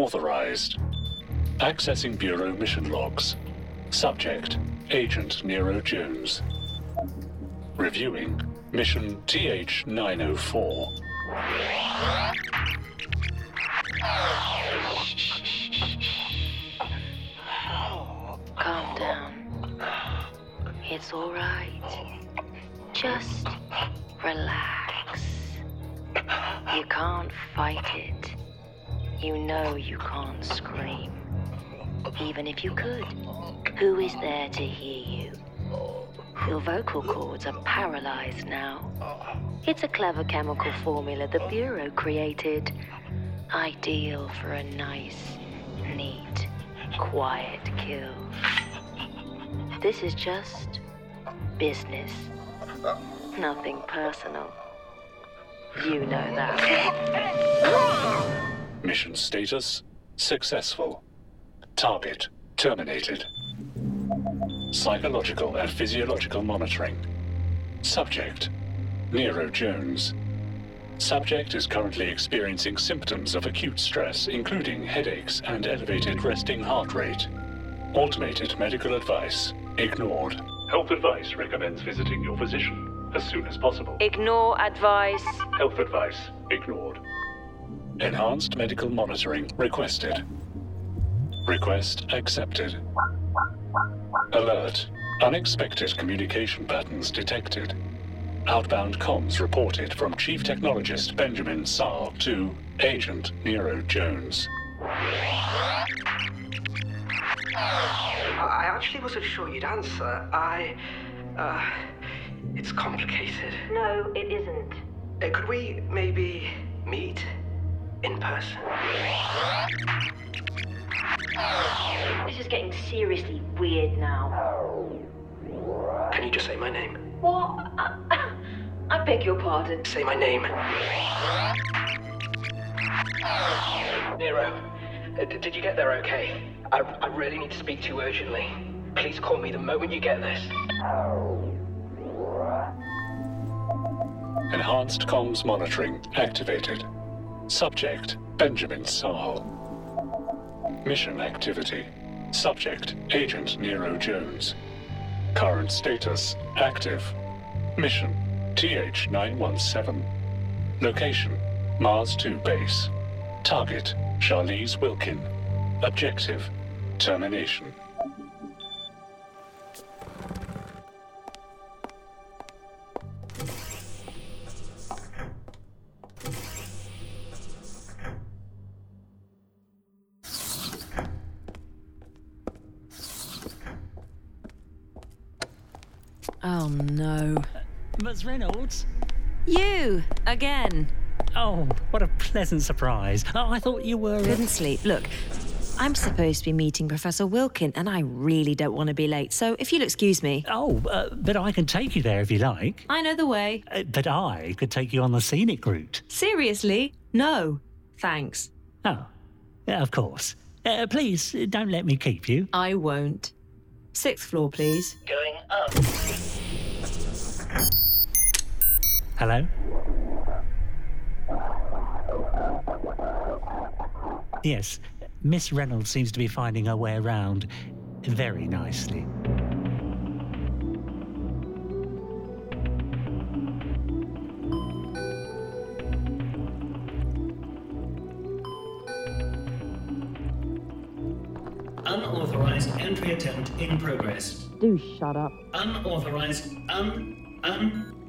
Authorized. Accessing Bureau mission logs. Subject Agent Nero Jones. Reviewing Mission TH 904. Calm down. It's all right. Just relax. You can't fight it. You know you can't scream. Even if you could, who is there to hear you? Your vocal cords are paralyzed now. It's a clever chemical formula the Bureau created. Ideal for a nice, neat, quiet kill. This is just business. Nothing personal. You know that. Mission status successful. Target terminated. Psychological and physiological monitoring. Subject Nero Jones. Subject is currently experiencing symptoms of acute stress, including headaches and elevated resting heart rate. Automated medical advice ignored. Health advice recommends visiting your physician as soon as possible. Ignore advice. Health advice ignored. Enhanced medical monitoring requested. Request accepted. Alert. Unexpected communication patterns detected. Outbound comms reported from Chief Technologist Benjamin Saar to Agent Nero Jones. I actually wasn't sure you'd answer. I. Uh. It's complicated. No, it isn't. Uh, could we maybe meet in person? This is getting seriously weird now. Can you just say my name? What? I, I beg your pardon. Say my name. Nero, uh, did you get there okay? I, I really need to speak to you urgently. Please call me the moment you get this. Enhanced comms monitoring activated. Subject Benjamin Saar. Mission activity. Subject Agent Nero Jones. Current status active. Mission TH 917. Location Mars 2 base. Target Charlize Wilkin. Objective termination. Oh no. Ms. Reynolds? You! Again! Oh, what a pleasant surprise. Oh, I thought you were. Couldn't sleep. Look, I'm supposed to be meeting Professor Wilkin, and I really don't want to be late, so if you'll excuse me. Oh, uh, but I can take you there if you like. I know the way. Uh, but I could take you on the scenic route. Seriously? No. Thanks. Oh, yeah, of course. Uh, please, uh, don't let me keep you. I won't. Sixth floor, please. Going up. Hello? Yes, Miss Reynolds seems to be finding her way around very nicely. Unauthorized entry attempt in progress. Do shut up. Unauthorized, un, un,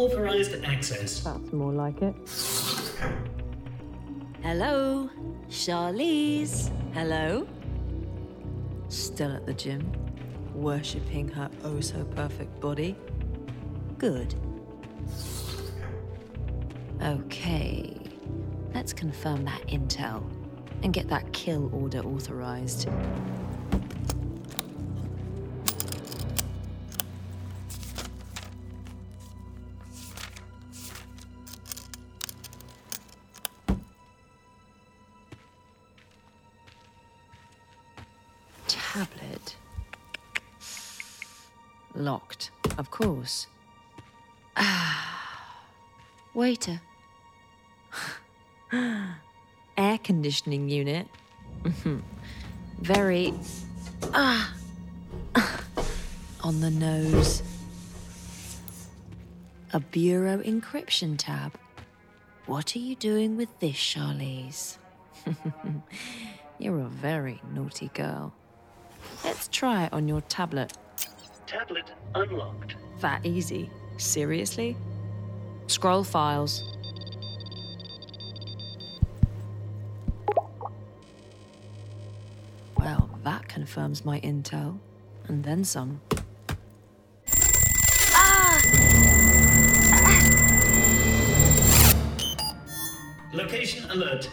authorized access. That's more like it. Hello? Charlize? Hello? Still at the gym? Worshipping her oh so perfect body? Good. Okay. Let's confirm that intel and get that kill order authorized. Tablet. Locked, of course. Ah. Waiter. air conditioning unit. Very. Ah! on the nose. A bureau encryption tab. What are you doing with this, Charlize? You're a very naughty girl. Let's try it on your tablet. Tablet unlocked. That easy. Seriously? Scroll files. Well, that confirms my intel. And then some. Ah. Location alert.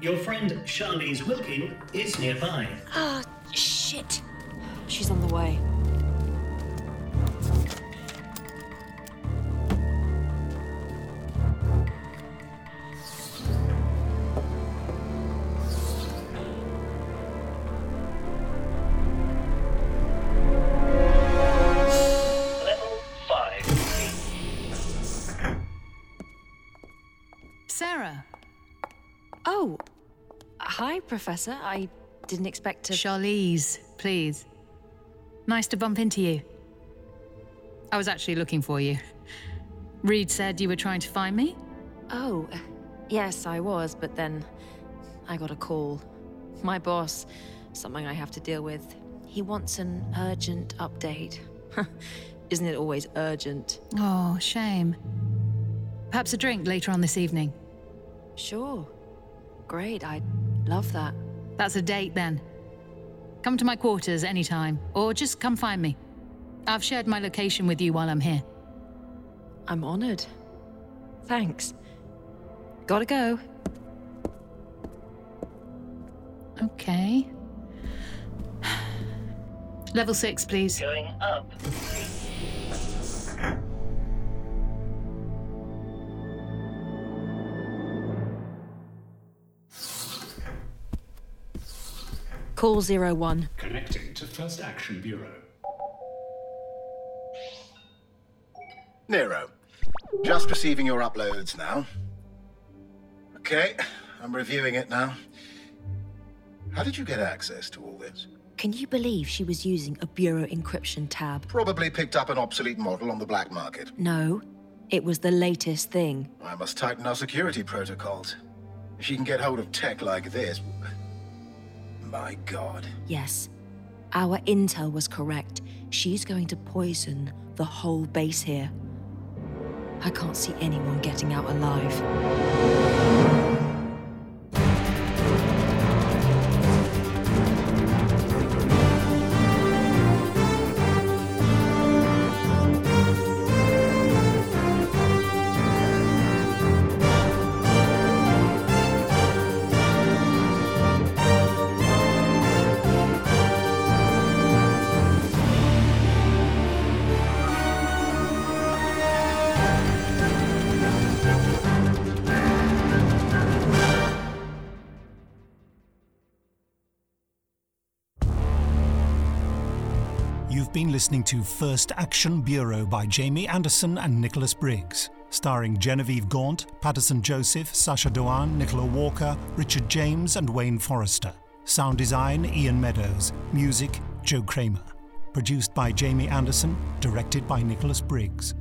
Your friend Charlize Wilkin is nearby. Ah, shit. She's on the way. Level 5. Sarah, Oh, hi, Professor. I didn't expect to. Charlize, please. Nice to bump into you. I was actually looking for you. Reed said you were trying to find me? oh, yes, I was, but then I got a call. My boss, something I have to deal with. He wants an urgent update. Isn't it always urgent? Oh, shame. Perhaps a drink later on this evening. Sure. Great, I'd love that. That's a date then. Come to my quarters anytime, or just come find me. I've shared my location with you while I'm here. I'm honored. Thanks. Gotta go. Okay. Level six, please. Going up. Call zero one. Connecting to First Action Bureau. Nero, just receiving your uploads now. Okay, I'm reviewing it now. How did you get access to all this? Can you believe she was using a bureau encryption tab? Probably picked up an obsolete model on the black market. No, it was the latest thing. I must tighten our security protocols. If she can get hold of tech like this. My god. Yes, our intel was correct. She's going to poison the whole base here. I can't see anyone getting out alive. You've been listening to First Action Bureau by Jamie Anderson and Nicholas Briggs, starring Genevieve Gaunt, Paterson Joseph, Sacha Dhawan, Nicola Walker, Richard James, and Wayne Forester. Sound design Iain Meadows. Music Joe Kraemer. Produced by Jamie Anderson, directed by Nicholas Briggs.